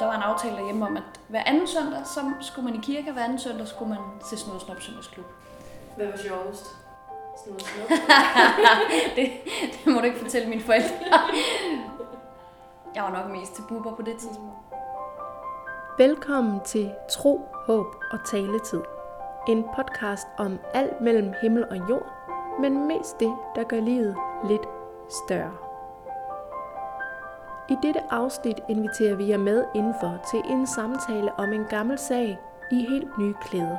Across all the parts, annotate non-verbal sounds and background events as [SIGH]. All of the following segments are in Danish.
der var en aftale derhjemme om, at hver anden søndag, så skulle man i kirke, og hver anden søndag skulle man se Snud og Snop Søndagsklub. Hvad var sjovest? Snud og snop? det, det må du ikke fortælle mine forældre. Jeg var nok mest til buber på det tidspunkt. Velkommen til Tro, Håb og Taletid. En podcast om alt mellem himmel og jord, men mest det, der gør livet lidt større. I dette afsnit inviterer vi jer med indenfor til en samtale om en gammel sag i helt nye klæder.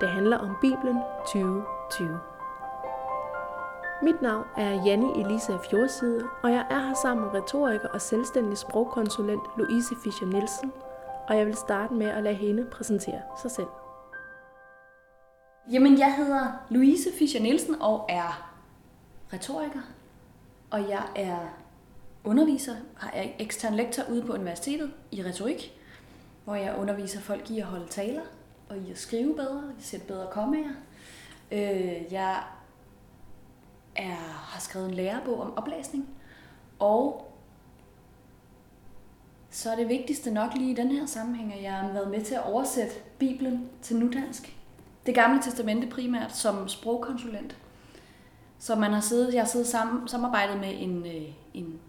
Det handler om Bibelen 2020. Mit navn er Janni Elisa Fjordside, og jeg er her sammen med retoriker og selvstændig sprogkonsulent Louise Fischer Nielsen, og jeg vil starte med at lade hende præsentere sig selv. Jamen, jeg hedder Louise Fischer Nielsen og er retoriker, og jeg er underviser, har jeg ekstern lektor ude på universitetet i retorik, hvor jeg underviser folk i at holde taler, og i at skrive bedre, i at sætte bedre kommaer. Øh, jeg er, har skrevet en lærebog om oplæsning, og så er det vigtigste nok lige i den her sammenhæng, at jeg har været med til at oversætte Bibelen til nudansk. Det gamle testamente primært som sprogkonsulent. Så man har siddet, jeg har siddet sammen, samarbejdet med en, øh, en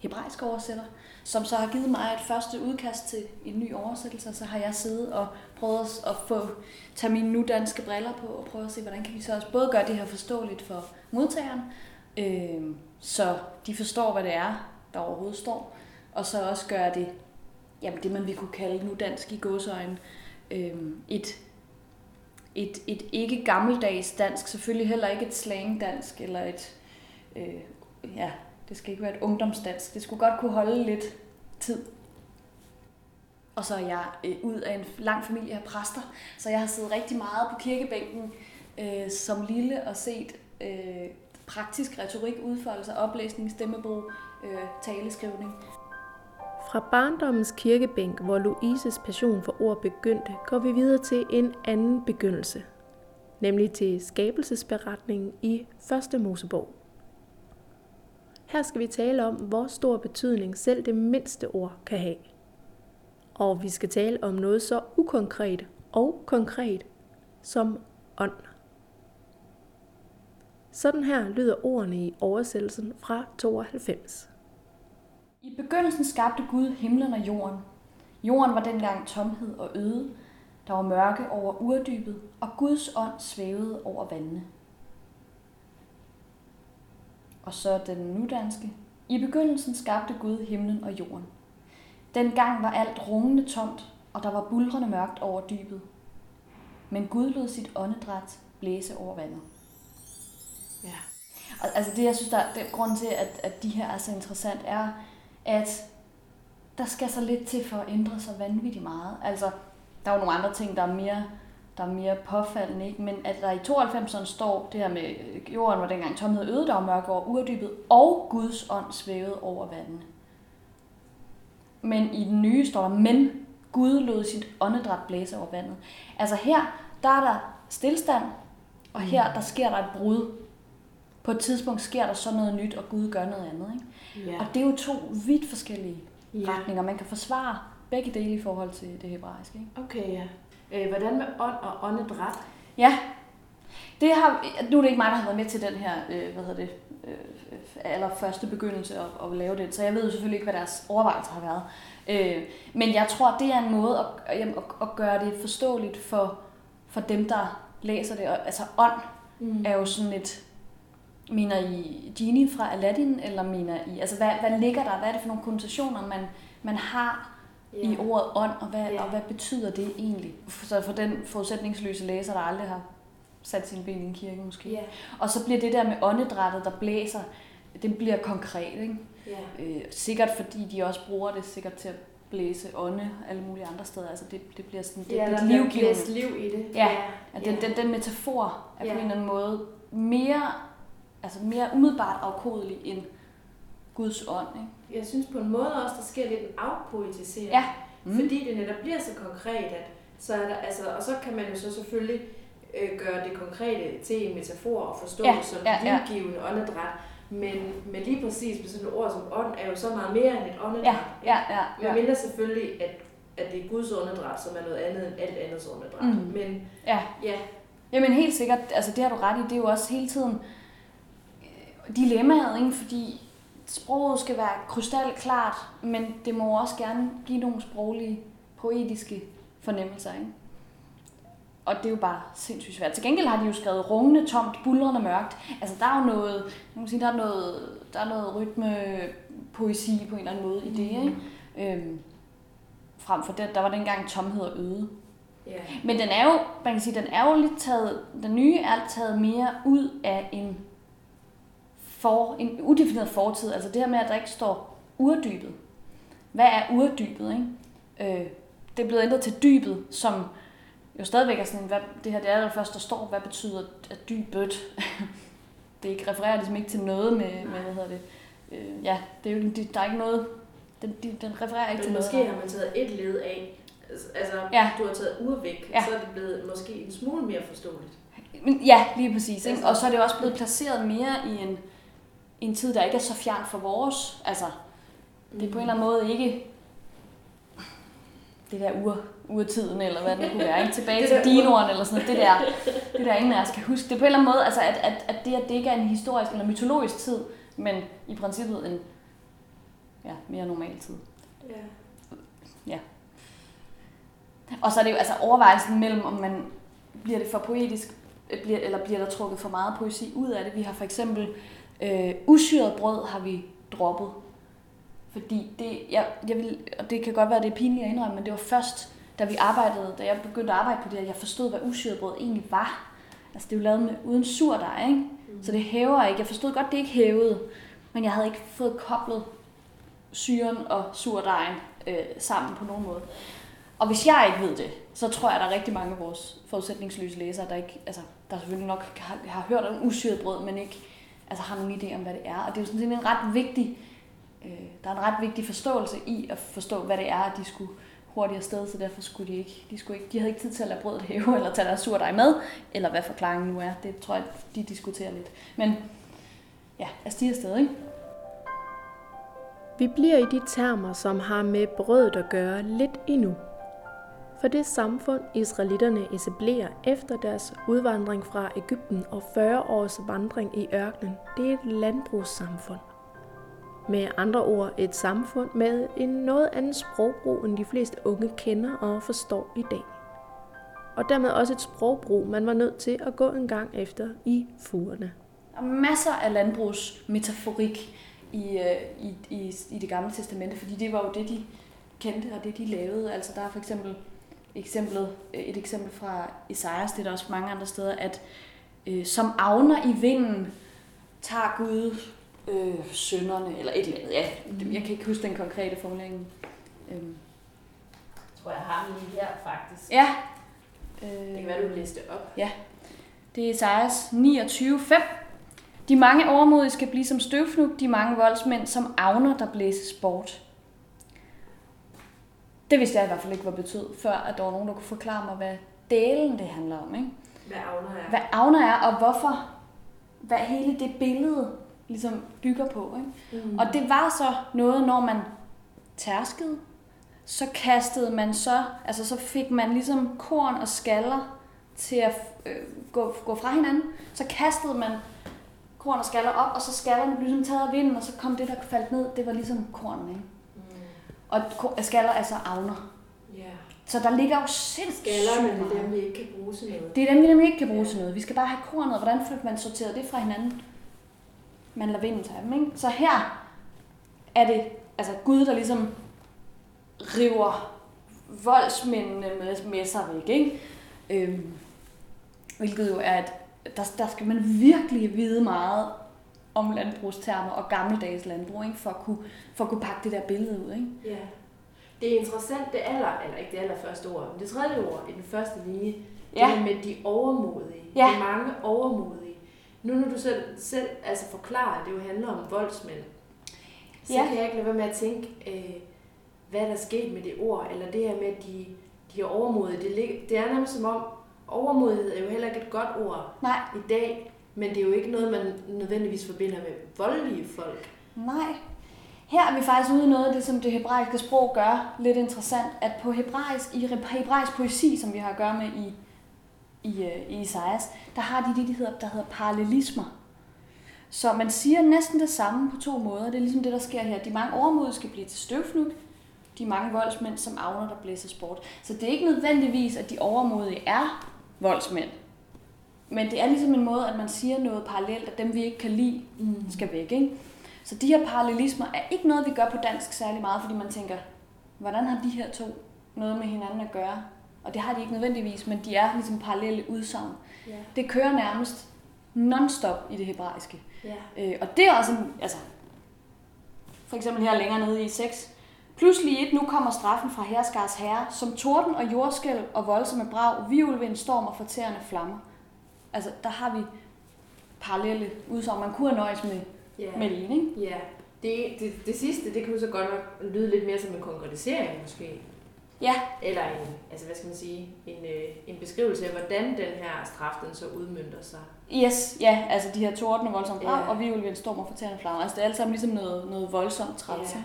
hebraisk oversætter, som så har givet mig et første udkast til en ny oversættelse, og så har jeg siddet og prøvet at få, tage mine nudanske briller på og prøve at se, hvordan kan vi så også både gøre det her forståeligt for modtageren, øh, så de forstår, hvad det er, der overhovedet står, og så også gøre det, jamen det man vi kunne kalde nu dansk i gåsøjne, øh, et, et, et ikke gammeldags dansk, selvfølgelig heller ikke et slangdansk, eller et, øh, ja, det skal ikke være et ungdomsdansk. Det skulle godt kunne holde lidt tid. Og så er jeg øh, ud af en lang familie af præster, så jeg har siddet rigtig meget på kirkebænken øh, som lille og set øh, praktisk retorik udfoldelse, oplæsning, stemmebrug, øh, taleskrivning. Fra barndommens kirkebænk, hvor Louises passion for ord begyndte, går vi videre til en anden begyndelse, nemlig til skabelsesberetningen i første Mosebog. Her skal vi tale om, hvor stor betydning selv det mindste ord kan have. Og vi skal tale om noget så ukonkret og konkret som ånd. Sådan her lyder ordene i oversættelsen fra 92. I begyndelsen skabte Gud himlen og jorden. Jorden var dengang tomhed og øde. Der var mørke over urdybet, og Guds ånd svævede over vandene. Og så den nudanske. I begyndelsen skabte Gud himlen og jorden. Dengang var alt rungende tomt, og der var bulrende mørkt over dybet. Men Gud lod sit åndedræt blæse over vandet. Ja. Og, altså det, jeg synes, der er den grund til, at, at de her er så interessant, er, at der skal så lidt til for at ændre sig vanvittigt meget. Altså, der er jo nogle andre ting, der er mere, der er mere påfaldende, ikke? men at der i 92'erne står det her med, øh, jorden var dengang tomhed øde, der var mørk over urdybet, og Guds ånd svævede over vandene. Men i den nye står der, men Gud lod sit åndedræt blæse over vandet. Altså her, der er der stillstand, og her, der sker der et brud. På et tidspunkt sker der så noget nyt, og Gud gør noget andet. Ikke? Ja. Og det er jo to vidt forskellige Ja. retninger. Man kan forsvare begge dele i forhold til det hebraiske. Ikke? Okay, ja. Øh, hvordan med ånd og åndedræt? Ja, det har, nu er det ikke mig, der har været med til den her, øh, hvad hedder det, øh, allerførste begyndelse at, at lave det, så jeg ved jo selvfølgelig ikke, hvad deres overvejelser har været. Øh, men jeg tror, det er en måde at, at, at, gøre det forståeligt for, for dem, der læser det. Og, altså ånd Mm. er jo sådan et, mener I Genie fra Aladdin, eller mener I, altså hvad, hvad ligger der, hvad er det for nogle konnotationer, man, man har Ja. i ordet ånd, og hvad, Ja. og hvad betyder det egentlig? Så for den forudsætningsløse læser, der aldrig har sat sine ben i en kirke måske. Ja. Og så bliver det der med åndedrættet, der blæser, det bliver konkret. Ikke? Ja. Øh, sikkert fordi de også bruger det sikkert til at blæse ånde alle mulige andre steder. Altså det, det bliver sådan, det, ja, det er der et bliver livgivende. liv i det. Ja, At den, den, den metafor er Ja. på en eller anden måde mere, altså mere umiddelbart afkodelig end Guds ånd. Ikke? Jeg synes på en måde også, der sker lidt en afpoetisering. Ja. Mm. Fordi det netop bliver så konkret, at så er der, altså, og så kan man jo så selvfølgelig øh, gøre det konkrete til en metafor og forstå Ja, det som ja, ja. livgivende åndedræt. Men, men lige præcis med sådan et ord som ånd, er jo så meget mere end et åndedræt. Ja, ja, ja. Men ja. mindre selvfølgelig, at, at det er Guds åndedræt, som er noget andet end alt andets åndedræt. Mm. Men ja. ja, Jamen helt sikkert, altså det har du ret i, det er jo også hele tiden øh, dilemmaet, ikke? fordi sproget skal være krystalklart, men det må også gerne give nogle sproglige, poetiske fornemmelser. Ikke? Og det er jo bare sindssygt svært. Til gengæld har de jo skrevet rungende, tomt, bulrende mørkt. Altså der er jo noget, man kan sige, der er noget, der er noget rytme, poesi på en eller anden måde i det. Ikke? Øhm, frem for det, der var dengang tomhed og øde. ja. Men den er jo, man kan sige, den er jo lidt taget, den nye er taget mere ud af en, for, en udefineret fortid. Altså det her med, at der ikke står urdybet. Hvad er urdybet, ikke? Øh, det er blevet ændret til dybet, som jo stadigvæk er sådan, hvad, det her det er det først, der står, hvad betyder at dybet? [LAUGHS] det ikke refererer ligesom ikke til noget med, med hvad hedder det, øh, ja, det er jo, det, der er ikke noget, den, de, den refererer ikke til Men noget. måske har man taget et led af, altså Ja. du har taget ur væk, Ja. så er det blevet måske en smule mere forståeligt. Men Ja, lige præcis. Ikke? Altså- Og så er det også blevet placeret mere i en, en tid, der ikke er så fjern for vores. Altså, det er på en eller anden måde ikke det der ur, urtiden, eller hvad det kunne være. Ikke? Tilbage [LAUGHS] til dinoren, eller sådan noget. Det der, det der ingen af os kan huske. Det er på en eller anden måde, altså, at, at, at det, at det ikke er en historisk eller mytologisk tid, men i princippet en ja, mere normal tid. Ja. Og så er det jo altså overvejelsen mellem, om man bliver det for poetisk, bliver, eller bliver der trukket for meget poesi ud af det. Vi har for eksempel øh, usyret brød har vi droppet. Fordi det, jeg, jeg vil, og det kan godt være, det er pinligt at indrømme, men det var først, da vi arbejdede, da jeg begyndte at arbejde på det, at jeg forstod, hvad usyret brød egentlig var. Altså det er jo lavet med, uden surdej, ikke? Mm. Så det hæver ikke. Jeg forstod godt, det ikke hævede, men jeg havde ikke fået koblet syren og surdejen øh, sammen på nogen måde. Og hvis jeg ikke ved det, så tror jeg, at der er rigtig mange af vores forudsætningsløse læsere, der ikke, altså, der selvfølgelig nok har, har hørt om usyret brød, men ikke altså, har nogle idé om, hvad det er. Og det er jo sådan set en ret vigtig, øh, der er en ret vigtig forståelse i at forstå, hvad det er, at de skulle hurtigt afsted, så derfor skulle de ikke, de, skulle ikke, de havde ikke tid til at lade brødet hæve, [LAUGHS] eller tage deres surdej med, eller hvad forklaringen nu er. Det tror jeg, de diskuterer lidt. Men ja, altså de er afsted, ikke? Vi bliver i de termer, som har med brødet at gøre lidt endnu. For det samfund, israelitterne etablerer efter deres udvandring fra Ægypten og 40 års vandring i ørkenen, det er et landbrugssamfund. Med andre ord et samfund med en noget anden sprogbrug, end de fleste unge kender og forstår i dag. Og dermed også et sprogbrug, man var nødt til at gå en gang efter i fugerne. Der er masser af landbrugsmetaforik i, øh, i, i, i det gamle testamente, fordi det var jo det, de kendte og det, de lavede. Altså der er for eksempel eksemplet, øh, et eksempel fra Esajas, det er der også mange andre steder, at øh, som avner i vinden tager Gud øh, sønderne, eller et eller andet. Ja, jeg kan ikke huske den konkrete formulering. Øhm, Jeg tror, jeg har den lige her, faktisk. ja. Øh, Det kan være, du læste op. Det er Esajas 29.5. De mange overmodige skal blive som støvfnug, de mange voldsmænd som avner, der blæses bort. Det vidste jeg i hvert fald ikke, hvad betød, før at der var nogen, der kunne forklare mig, hvad delen det handler om. Ikke? Hvad avner er. Hvad avner er, og hvorfor, hvad hele det billede ligesom bygger på. Ikke? Mm. Og det var så noget, når man tærskede, så kastede man så, altså så fik man ligesom korn og skaller til at øh, gå, gå fra hinanden. Så kastede man korn og skaller op, og så skallerne blev ligesom taget af vinden, og så kom det, der faldt ned, det var ligesom kornene. Ikke? Og skaller er så avner. Ja. Så der ligger jo sindssygt Skallerne, det er dem, vi ikke kan bruge til noget. Det er dem, vi nemlig ikke kan bruge til noget. Vi skal bare have kornet, og hvordan får man sorteret det fra hinanden? Man lader vinden tage dem, ikke? Så her er det altså Gud, der ligesom river voldsmændene med, med sig væk, ikke? Øhm, hvilket jo er, at der, der skal man virkelig vide meget om landbrugstermer og gammeldags landbrug, ikke? For, at kunne, for at kunne pakke det der billede ud. Ikke? Ja. Det er interessant, det aller, eller ikke det allerførste ord, men det tredje ord i den første linje, Ja. det er med de overmodige. Ja. De mange overmodige. Nu når du selv, selv altså forklarer, at det jo handler om voldsmænd, så Ja. kan jeg ikke lade være med at tænke, øh, hvad der er sket med det ord, eller det her med, at de, de er overmodige. Det, det er nærmest som om, overmodighed er jo heller ikke et godt ord Nej, i dag, men det er jo ikke noget, man nødvendigvis forbinder med voldelige folk. Nej. Her er vi faktisk ude i noget af det, som det hebraiske sprog gør lidt interessant, at på hebraisk, i hebraisk poesi, som vi har at gøre med i, i, øh, i Isaias, der har de det, de hedder, der hedder parallelismer. Så man siger næsten det samme på to måder. Det er ligesom det, der sker her. De mange overmodige skal blive til støvfnug. De mange voldsmænd, som avner, der blæses bort. Så det er ikke nødvendigvis, at de overmodige er voldsmænd. Men det er ligesom en måde, at man siger noget parallelt, at dem vi ikke kan lide, Mm. skal væk. Ikke? Så de her parallelismer er ikke noget, vi gør på dansk særlig meget, fordi man tænker, hvordan har de her to noget med hinanden at gøre? Og det har de ikke nødvendigvis, men de er ligesom parallelle udsagn. Ja. Det kører nærmest non-stop i det hebraiske. Ja. Øh, og det er også en, altså, for eksempel her længere nede i 6. Pludselig et, nu kommer straffen fra herskars herre, som torden og jordskælv og voldsomme brag, virvelvind, storm og fortærende flammer. Altså, der har vi parallelle udsagn. Man kunne have nøjes med, Ja. med en, ikke? Ja. Det, det, det sidste, det kan jo så godt nok lyde lidt mere som en konkretisering måske. Ja, Eller en, altså hvad skal man sige, en, øh, en beskrivelse af, hvordan den her straf, den så udmyndter sig. yes, ja, altså de her torden og voldsomme brag, Ja. og virvelvind, storm og fortærende flammer. Altså, det er alt sammen ligesom noget, noget voldsomt træls. Ja.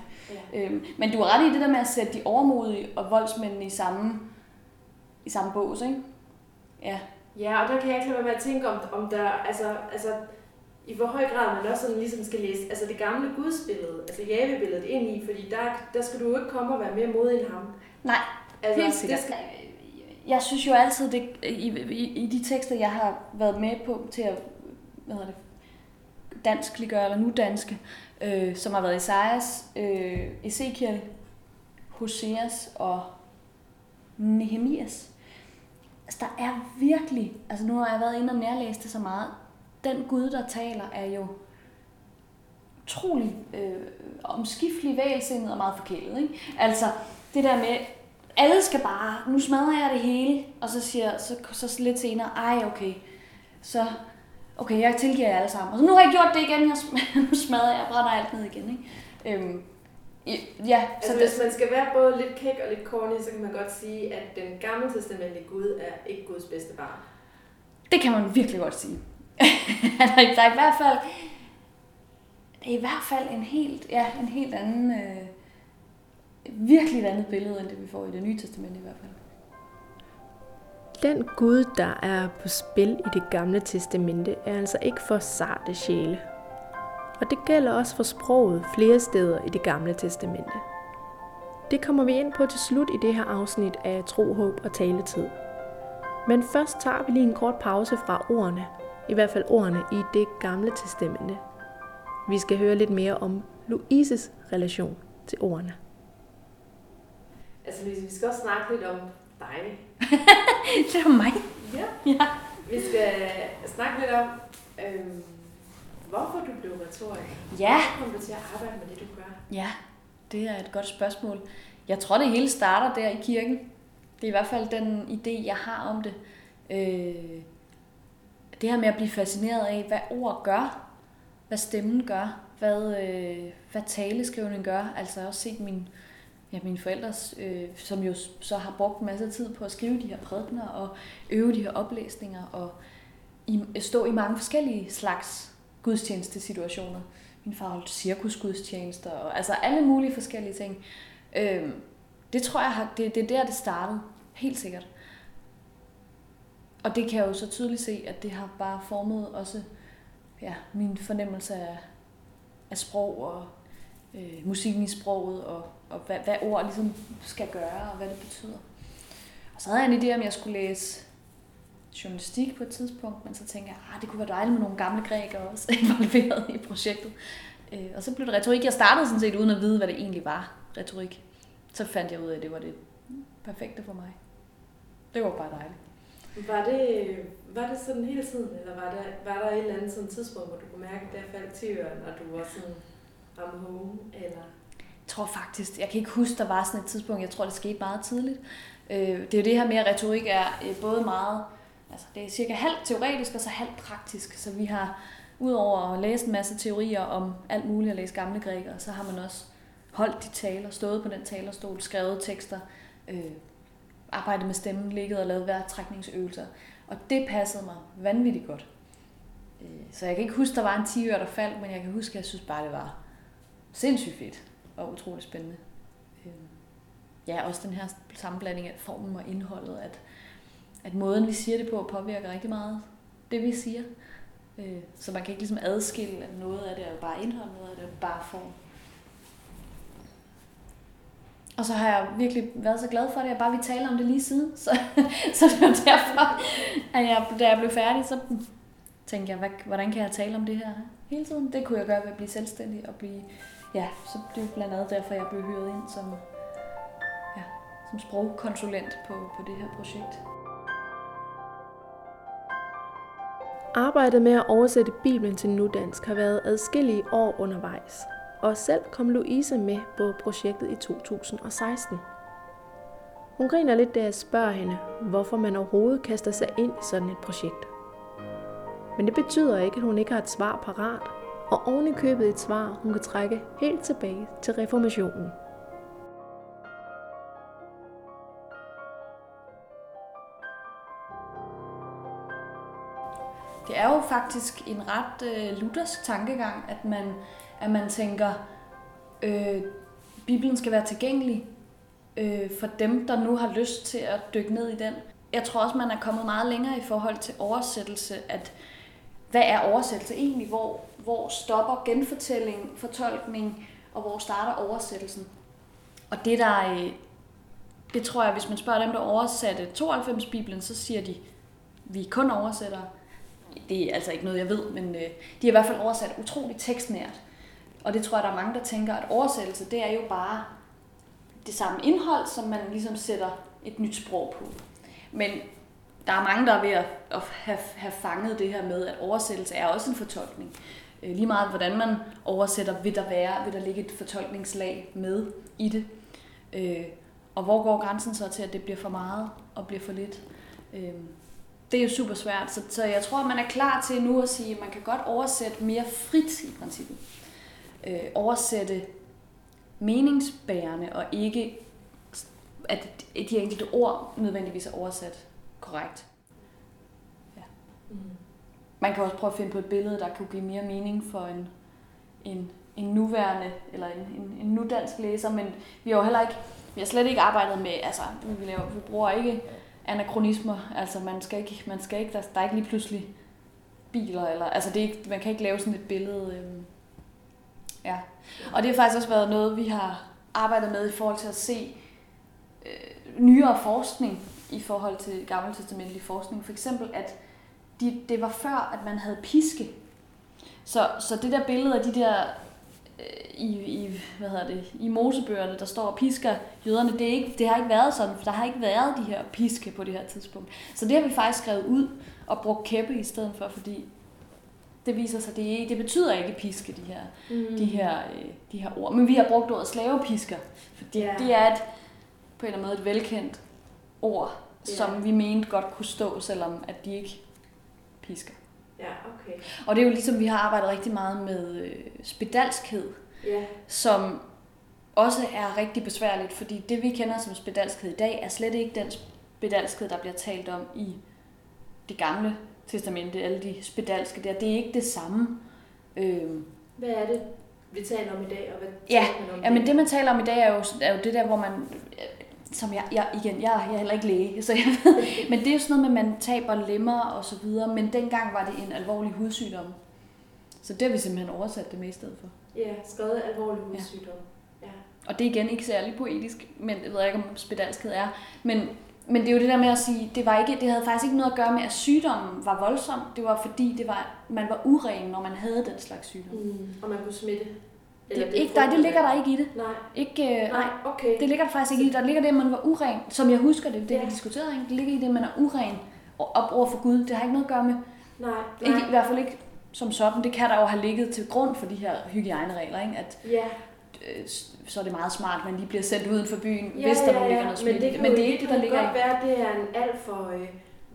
Ja. Øhm, men du har ret i det der med at sætte de overmodige og voldsmændene i samme, i samme bås, ikke? Ja. Ja, og der kan jeg ikke lade være med at tænke om, om der, altså, altså, i hvor høj grad man også sådan ligesom skal læse altså det gamle gudsbillede, altså Jave-billedet ind i, fordi der, der skal du jo ikke komme og være mere modig end ham. Nej, Altså, Helt sikkert. Det skal, Jeg synes jo altid, det, i, i, i de tekster, jeg har været med på til at hvad hedder det, danskliggøre, eller nu danske, øh, som har været Isaias, øh, Ezekiel, Hoseas og Nehemias. Altså, der er virkelig, altså nu har jeg været inde og nærlæst det så meget, den Gud, der taler, er jo utrolig øh, omskiftelig, vægelsindet og meget forkælet. Ikke? Altså, det der med, alle skal bare, nu smadrer jeg det hele, og så siger så, så lidt senere, ej okay, så okay, jeg tilgiver jer alle sammen. Og så nu har jeg gjort det igen, jeg sm- [LAUGHS] nu smadrer jeg, brænder alt ned igen. Ikke? Øhm, ja, altså, så hvis man skal være både lidt kæk og lidt corny, så kan man godt sige, at den gamle testamentlige Gud er ikke Guds bedste barn. det kan man virkelig godt sige. der [LAUGHS] er der er i hvert fald, det er i hvert fald en helt, ja, en helt anden, øh, virkelig et andet billede, end det vi får i det nye testamente i hvert fald. Den Gud, der er på spil i det gamle testamente, er altså ikke for sarte sjæle. Og det gælder også for sproget flere steder i det gamle testamente. Det kommer vi ind på til slut i det her afsnit af Tro, Håb og Taletid. Men først tager vi lige en kort pause fra ordene, i hvert fald ordene i det gamle testamente. Vi skal høre lidt mere om Louises relation til ordene. Altså, Louise, vi skal også snakke lidt om dig. [LAUGHS] Det er mig. Ja. Ja. Vi skal snakke lidt om, øhm, hvorfor du blev retoriker. Ja. Hvorfor kom du til at arbejde med det, du gør? Ja, det er et godt spørgsmål. Jeg tror, det hele starter der i kirken. Det er i hvert fald den idé, jeg har om det. Øh, det her med at blive fascineret af, hvad ord gør, hvad stemmen gør, hvad, øh, hvad taleskrivning gør. Altså jeg har også set min, ja, mine forældres, øh, som jo så har brugt en masse tid på at skrive de her prædikener og øve de her oplæsninger og i, stå i mange forskellige slags gudstjenestesituationer. Min far holdt cirkusgudstjenester, og altså alle mulige forskellige ting. Øhm, det tror jeg, har, det, det er der, det startede. Helt sikkert. Og det kan jeg jo så tydeligt se, at det har bare formet også ja, min fornemmelse af, af sprog og øh, musikken i sproget, og, og hvad, hvad ord ligesom skal gøre, og hvad det betyder. Og så havde jeg en idé om, jeg skulle læse journalistik på et tidspunkt, men så tænkte jeg, at det kunne være dejligt med nogle gamle grækere også [LAUGHS] involveret i projektet. Øh, og så blev det retorik. Jeg startede sådan set uden at vide, hvad det egentlig var, retorik. Så fandt jeg ud af, at det var det perfekte for mig. Det var bare dejligt. Var det, var det sådan hele tiden, eller var der, var der et eller andet sådan tidspunkt, hvor du kunne mærke, at der faldt til øren, og du var sådan ramme home, eller? Jeg tror faktisk, jeg kan ikke huske, der var sådan et tidspunkt, jeg tror, det skete meget tidligt. Øh, det er jo det her med, at retorik er øh, både meget, altså det er cirka halvt teoretisk og så halvt praktisk. Så vi har, udover at læse en masse teorier om alt muligt at læse gamle grækere, så har man også holdt de taler, stået på den talerstol, skrevet tekster, øh, arbejdet med stemmen, ligget og lavet vejrtrækningsøvelser. Og det passede mig vanvittigt godt. Øh, så jeg kan ikke huske, der var en 10 der faldt, men jeg kan huske, at jeg synes bare, det var sindssygt fedt og utrolig spændende. Øh, ja, også den her sammenblanding af formen og indholdet, at, at måden, vi siger det på, påvirker rigtig meget det, vi siger. Øh, så man kan ikke ligesom adskille, at noget af det er bare indhold, noget af det er bare form. Og så har jeg virkelig været så glad for det, at jeg bare vi tale om det lige siden. Så, [LAUGHS] så det var derfor, at jeg, da jeg blev færdig, så tænkte jeg, hvad, hvordan kan jeg tale om det her hele tiden? Det kunne jeg gøre ved at blive selvstændig og blive, ja, så det er blandt andet derfor, jeg blev hyret ind som, ja, som sprogkonsulent på, på det her projekt. Arbejdet med at oversætte Bibelen til nudansk har været adskillige år undervejs, og selv kom Louise med på projektet i 2016. Hun griner lidt, da jeg spørger hende, hvorfor man overhovedet kaster sig ind i sådan et projekt. Men det betyder ikke, at hun ikke har et svar parat, og oven i købet et svar, hun kan trække helt tilbage til reformationen. Det er jo faktisk en ret øh, luthersk tankegang, at man, at man tænker, øh, Bibelen skal være tilgængelig øh, for dem, der nu har lyst til at dykke ned i den. Jeg tror også, man er kommet meget længere i forhold til oversættelse, at hvad er oversættelse egentlig? Hvor, hvor stopper genfortælling, fortolkning, og hvor starter oversættelsen? Og det der, øh, det tror jeg, hvis man spørger dem, der oversatte 92-bibelen, så siger de, vi kun oversætter det er altså ikke noget, jeg ved, men øh, de er i hvert fald oversat utroligt tekstnært. Og det tror jeg, der er mange, der tænker, at oversættelse, det er jo bare det samme indhold, som man ligesom sætter et nyt sprog på. Men der er mange, der er ved at, at have, have fanget det her med, at oversættelse er også en fortolkning. Øh, lige meget hvordan man oversætter, vil der, være, vil der ligge et fortolkningslag med i det. Øh, og hvor går grænsen så til, at det bliver for meget og bliver for lidt? Øh, det er jo super svært. Så, så jeg tror, at man er klar til nu at sige, at man kan godt oversætte mere frit i princippet. Øh, oversætte meningsbærende, og ikke at de enkelte ord nødvendigvis er oversat korrekt. Ja. Mm. Man kan også prøve at finde på et billede, der kan give mere mening for en, en, en nuværende, eller en, en, en nudansk læser, men vi har jo heller ikke, vi har slet ikke arbejdet med, altså vi, laver, vi bruger ikke anachronismer. Altså man skal ikke, man skal ikke der, der er ikke lige pludselig biler, eller, altså det er ikke, man kan ikke lave sådan et billede. Øh, ja. Og det har faktisk også været noget, vi har arbejdet med i forhold til at se øh, nyere forskning i forhold til gammeltestamentlig forskning. For eksempel, at de, det var før, at man havde piske. Så, så det der billede af de der i, i, hvad hedder det, i mosebøgerne, der står og pisker jøderne. Det, er ikke, det har ikke været sådan, for der har ikke været de her piske på det her tidspunkt. Så det har vi faktisk skrevet ud og brugt kæppe i stedet for, fordi det viser sig, det, det betyder ikke piske, de her, mm. de, her, øh, de her ord. Men vi har brugt ordet slavepisker, fordi yeah. det er et, på en eller anden måde et velkendt ord, yeah. som vi mente godt kunne stå, selvom at de ikke pisker. Ja, okay. Og det er jo ligesom, vi har arbejdet rigtig meget med øh, spedalskhed, ja. som også er rigtig besværligt, fordi det vi kender som spedalskhed i dag, er slet ikke den spedalskhed, der bliver talt om i det gamle testamente, alle de spedalske der. Det er ikke det samme. Øhm. Hvad er det, vi taler om i dag, og hvad ja, man om ja, men det man taler om i dag er jo, er jo det der, hvor man som jeg, jeg igen, jeg, jeg er heller ikke læge, så jeg ved, [LAUGHS] men det er jo sådan noget med, at man taber lemmer og så videre, men dengang var det en alvorlig hudsygdom. Så det har vi simpelthen oversat det med i stedet for. Ja, skrevet alvorlig hudsygdom. Ja. ja. Og det er igen ikke særlig poetisk, men jeg ved ikke, om spedalskhed er. Men, men det er jo det der med at sige, det, var ikke, det havde faktisk ikke noget at gøre med, at sygdommen var voldsom. Det var fordi, det var, man var uren, når man havde den slags sygdom. Mm. Og man kunne smitte det, det, ikke, nej, det ligger der ikke i det. Nej. Ikke, øh, nej, okay. Det ligger der faktisk ikke i det. Der ligger det, at man var uren, som jeg husker det, det ja. vi diskuterede. Ikke? Det ligger i det, at man er uren op over for Gud. Det har ikke noget at gøre med. Nej, nej. Ikke, I hvert fald ikke som sådan. Det kan der jo have ligget til grund for de her hygiejneregler. Ikke? At, ja. øh, så er det meget smart, at man lige bliver sendt uden for byen, ja, hvis der ja, ja. ligger noget smitte. Men det, men det er ikke det, der ligger i. Godt være, at det er en alt for øh,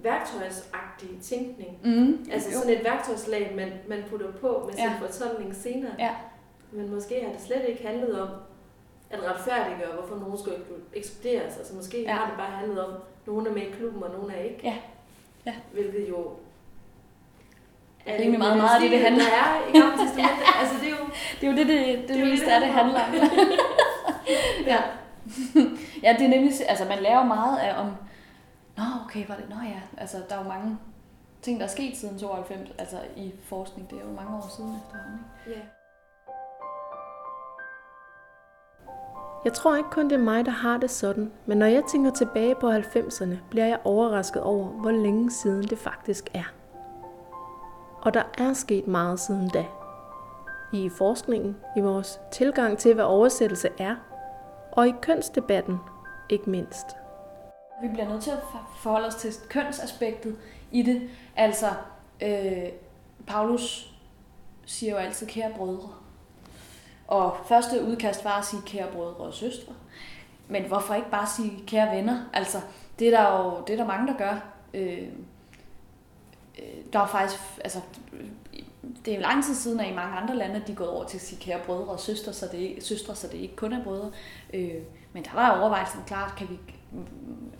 værktøjsagtig tænkning. Mm, altså jo. sådan et værktøjslag, man, man putter på med sin ja. fortolkning senere. Ja. Men måske har det slet ikke handlet om at retfærdiggøre, hvorfor nogen skulle ekskluderes. Altså måske ja. har det bare handlet om, at nogen er med i klubben, og nogen er ikke. Ja. ja. Hvilket jo er rimelig meget- meget af det, det handler Der er i Gamle [LAUGHS] Testamentet. Altså, det er jo... Det er jo det, det, det, Det er det handler om. [LAUGHS] ja. [LAUGHS] ja, det er nemlig, altså man lærer meget af om, nå okay, var det, nå ja, altså der er jo mange ting, der er sket siden 92, altså i forskning, det er jo mange år siden efterhånden. Ikke? Ja. Jeg tror ikke kun det er mig, der har det sådan, men når jeg tænker tilbage på 90'erne, bliver jeg overrasket over, hvor længe siden det faktisk er. Og der er sket meget siden da. I forskningen, i vores tilgang til, hvad oversættelse er, og i kønsdebatten ikke mindst. Vi bliver nødt til at forholde os til kønsaspektet i det. Altså, øh, Paulus siger jo altid kære brødre. Og første udkast var at sige kære brødre og søstre. Men hvorfor ikke bare sige kære venner? Altså, det er der jo det er der mange, der gør. Øh, øh, der er faktisk, altså, det er jo lang tid siden, at i mange andre lande, at de er gået over til at sige kære brødre og søstre, så det, søstre, så det ikke kun er brødre. Øh, men der var overvejelsen klart, kan vi,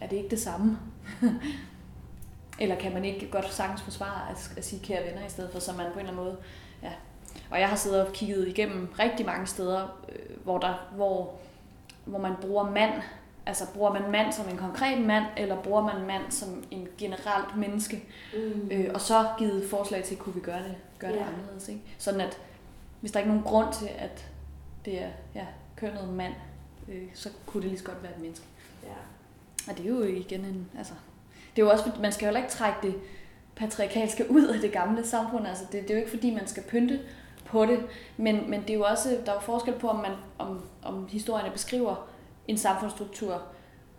er det ikke det samme? [LAUGHS] Eller kan man ikke godt sagtens forsvare at, at sige kære venner i stedet for, så man på en eller anden måde. Og jeg har siddet og kigget igennem rigtig mange steder, øh, hvor, der, hvor, hvor man bruger mand, altså bruger man mand som en konkret mand, eller bruger man mand som en generelt menneske, Mm. øh, og så givet forslag til, kunne vi gøre det, gøre det Ja. anderledes. Ikke? Sådan at, hvis der ikke er nogen grund til, at det er ja, kønnet mand, øh, så kunne det lige så godt være et menneske. Ja. Og det er jo igen en, altså, det er jo også, man skal jo heller ikke trække det patriarkalske ud af det gamle samfund. Altså, det, det er jo ikke fordi, man skal pynte på det, men, men det er jo også, der er jo forskel på, om, man, om, om historierne beskriver en samfundsstruktur,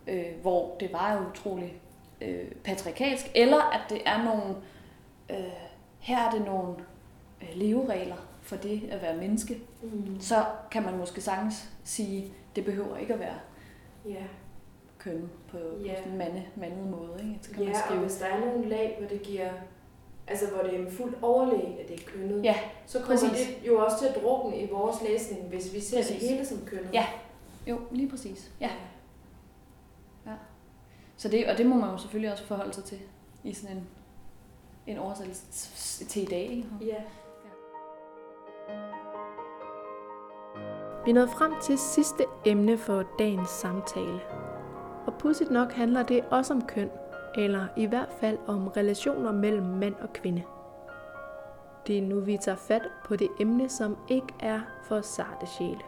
øh, hvor det var jo utrolig øh, patriarkalsk, eller at det er nogle, øh, her er det nogle øh, leveregler for det at være menneske, Mm. så kan man måske sagtens sige, det behøver ikke at være Ja. køn på Ja. sådan en mande, mandet måde. Ikke? Så kan man ja, og skrive, hvis der er nogle lag, hvor det giver, altså hvor det er en fuld overlæg, at det er kønnet, Ja, så kommer præcis. det jo også til at drukne i vores læsning, hvis vi ser Præcis. det hele som kønnet. Ja. jo, lige præcis. Ja. Så det, og det må man jo selvfølgelig også forholde sig til i sådan en, en oversættelse til i dag. Ikke? Ja. Vi er nået frem til sidste emne for dagens samtale. Og pudsigt nok handler det også om køn, eller i hvert fald om relationer mellem mand og kvinde. Det er nu, vi tager fat på det emne, som ikke er for sarte sjæle.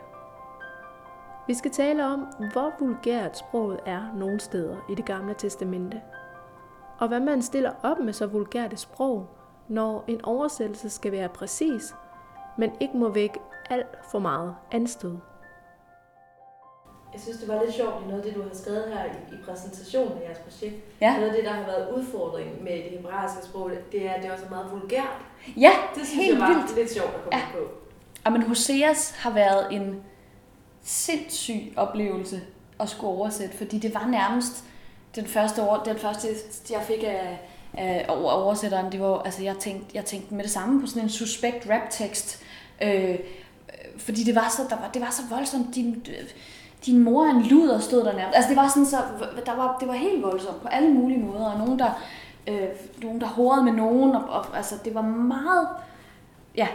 Vi skal tale om, hvor vulgært sproget er nogle steder i det gamle testamente, og hvad man stiller op med så vulgært et sprog, når en oversættelse skal være præcis, men ikke må vække alt for meget anstød. Jeg synes, det var lidt sjovt i noget af det, du har skrevet her i, i præsentationen af jeres projekt. Ja. Noget af det, der har været udfordringen med det hebraiske sprog, det er, at det er også meget vulgært. Ja, Det synes helt jeg var vildt. lidt sjovt at komme Ja. på. Og men Hoseas har været en sindssyg oplevelse at skulle oversætte, fordi det var nærmest den første, år, den første jeg fik af, af over- oversætteren, det var, altså jeg tænkte, jeg tænkte med det samme på sådan en suspekt rap-tekst, øh, øh, fordi det var så, der var, det var så voldsomt, din, din mor er en luder, stod der nærmest. Altså det var sådan så, der var, det var helt voldsomt på alle mulige måder, og nogen der, øh, nogen der horede med nogen, og, og altså det var meget, ja,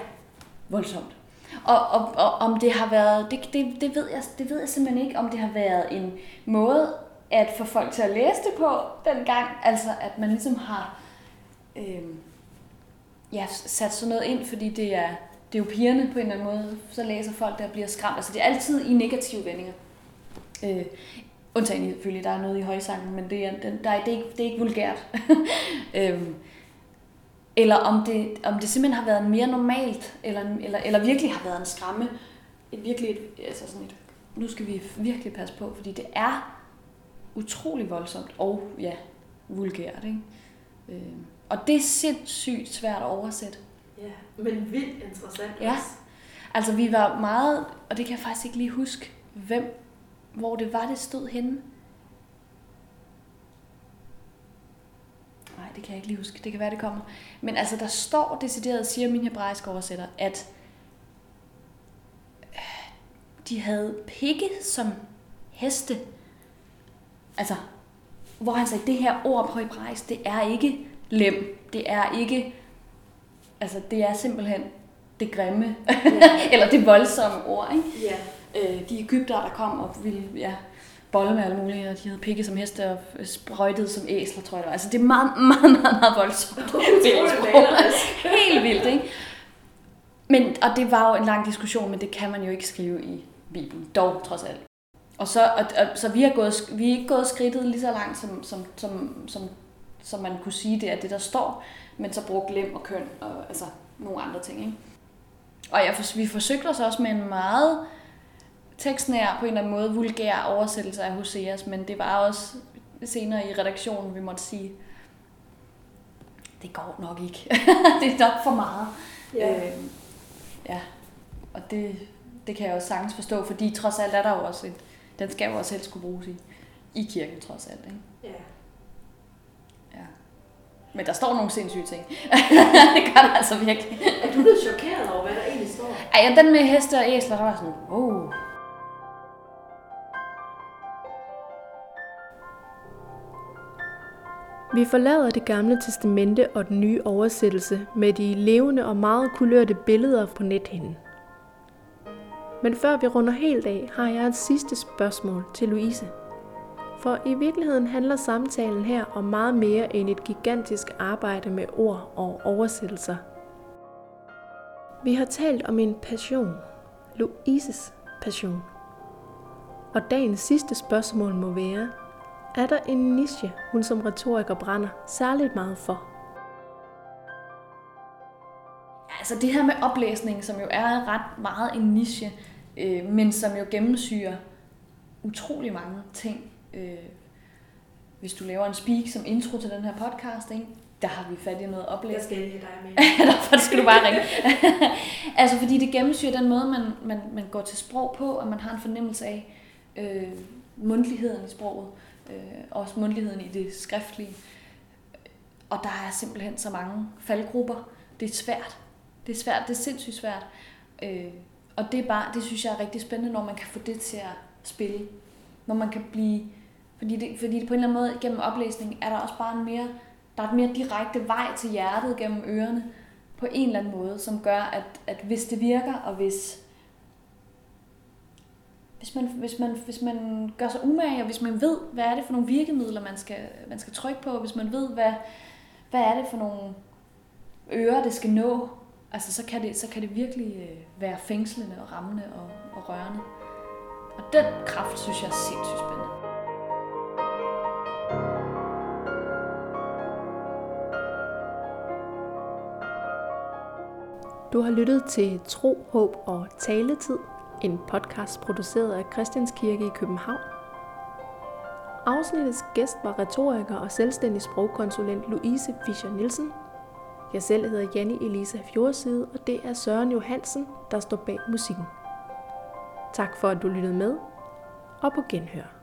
voldsomt. Og, og, og om det har været, det, det, det, ved jeg, det ved jeg simpelthen ikke, om det har været en måde at få folk til at læse det på dengang. Altså at man ligesom har øh, ja, sat sådan noget ind, fordi det er, det er jo pigerne på en eller anden måde. Så læser folk, der bliver skræmt. Altså det er altid i negative vendinger. Øh, undtagen selvfølgelig, der er noget i højsangen, men det er, den- der er, det, er ikke, det er ikke vulgært. [LAUGHS] øhm, eller om det, om det simpelthen har været mere normalt, eller, eller, eller virkelig har været en skræmme. Et virkelig, et, altså sådan et, nu skal vi virkelig passe på, fordi det er utrolig voldsomt og ja, vulgært. Ikke? Øh, og det er sindssygt svært at oversætte. Ja, men vildt interessant Ja. også. Altså vi var meget, og det kan jeg faktisk ikke lige huske, hvem, hvor det var, det stod henne. Nej, det kan jeg ikke lige huske. Det kan være, det kommer. Men altså, der står decideret, siger min hebraiske oversætter, at øh, de havde pigge som heste. Altså, hvor han sagde, det her ord på hebraisk, det er ikke lem. Det er ikke Altså, det er simpelthen det grimme, Ja. [LAUGHS] eller det voldsomme ord, ikke? ja. Øh, de Ægypter, der kom og ville ja, bolle med alle mulige, og de havde pikke som heste og sprøjtet som æsler, tror jeg det var. Altså, det er meget, [LAUGHS] meget, meget, meget voldsomt. [LAUGHS] Malerisk. [LAUGHS] Helt vildt, ikke? Men, og det var jo en lang diskussion, men det kan man jo ikke skrive i Bibelen, dog trods alt. Og så, og, og, så vi, har gået, vi er ikke gået skridtet lige så langt, som, som, som, som, som man kunne sige, det er det, der står, men så brugt lem og køn og altså, nogle andre ting. Ikke? Og jeg, vi forsøgte os også med en meget tekstnær, på en eller anden måde, vulgær oversættelse af Hoseas, men det var også senere i redaktionen, vi måtte sige, det går nok ikke. [LAUGHS] det er nok for meget. Ja. Øh, ja. Og det, det kan jeg også sagtens forstå, fordi trods alt er der jo også et, den skal jo også helst kunne bruges i, i kirken trods alt. Ikke? ja. Ja. Men der står nogle sindssyge ting. [LAUGHS] det gør der altså virkelig. Er du blevet chokeret over, hvad der egentlig står? Ej, ja, den med heste og æsler, der var sådan, oh. Vi forlader det gamle testamente og den nye oversættelse med de levende og meget kulørte billeder på nethinden. Men før vi runder helt af, har jeg et sidste spørgsmål til Louise. For i virkeligheden handler samtalen her om meget mere end et gigantisk arbejde med ord og oversættelser. Vi har talt om en passion, Louises passion. Og dagens sidste spørgsmål må være, er der en niche, hun som retoriker brænder særligt meget for? Altså det her med oplæsning, som jo er ret meget en niche, øh, men som jo gennemsyrer utrolig mange ting. Øh, hvis du laver en speak som intro til den her podcast, ikke? der har vi fat i noget Jeg oplæsning. skal lige have dig [LAUGHS] med. Derfor skal du bare ringe. [LAUGHS] altså fordi det gennemsyrer den måde, man, man, man går til sprog på, og man har en fornemmelse af øh, mundtligheden i sproget, øh, øh, også mundligheden i det skriftlige. Og der er simpelthen så mange faldgrupper. Det er svært. Det er svært, det er sindssygt svært. Øh, og det er bare, det synes jeg er rigtig spændende, når man kan få det til at spille. Når man kan blive, fordi det, fordi det på en eller anden måde gennem oplæsning er der også bare en mere, der er et mere direkte vej til hjertet gennem ørerne på en eller anden måde, som gør, at, at hvis det virker, og hvis, hvis man, hvis, man, hvis man gør sig umage, og hvis man ved, hvad er det for nogle virkemidler, man skal, man skal trykke på, hvis man ved, hvad, hvad er det for nogle ører, det skal nå, altså så kan det, så kan det virkelig øh, være fængslende og rammende og, og rørende. Og den kraft, synes jeg er sindssygt spændende. Du har lyttet til Tro, Håb og Taletid, en podcast produceret af Christianskirke i København. Afsnittets gæst var retoriker og selvstændig sprogkonsulent Louise Fischer Nielsen. Jeg selv hedder Janne Elisa Fjordside, og det er Søren Johansen, der står bag musikken. Tak for, at du lyttede med, og på genhør.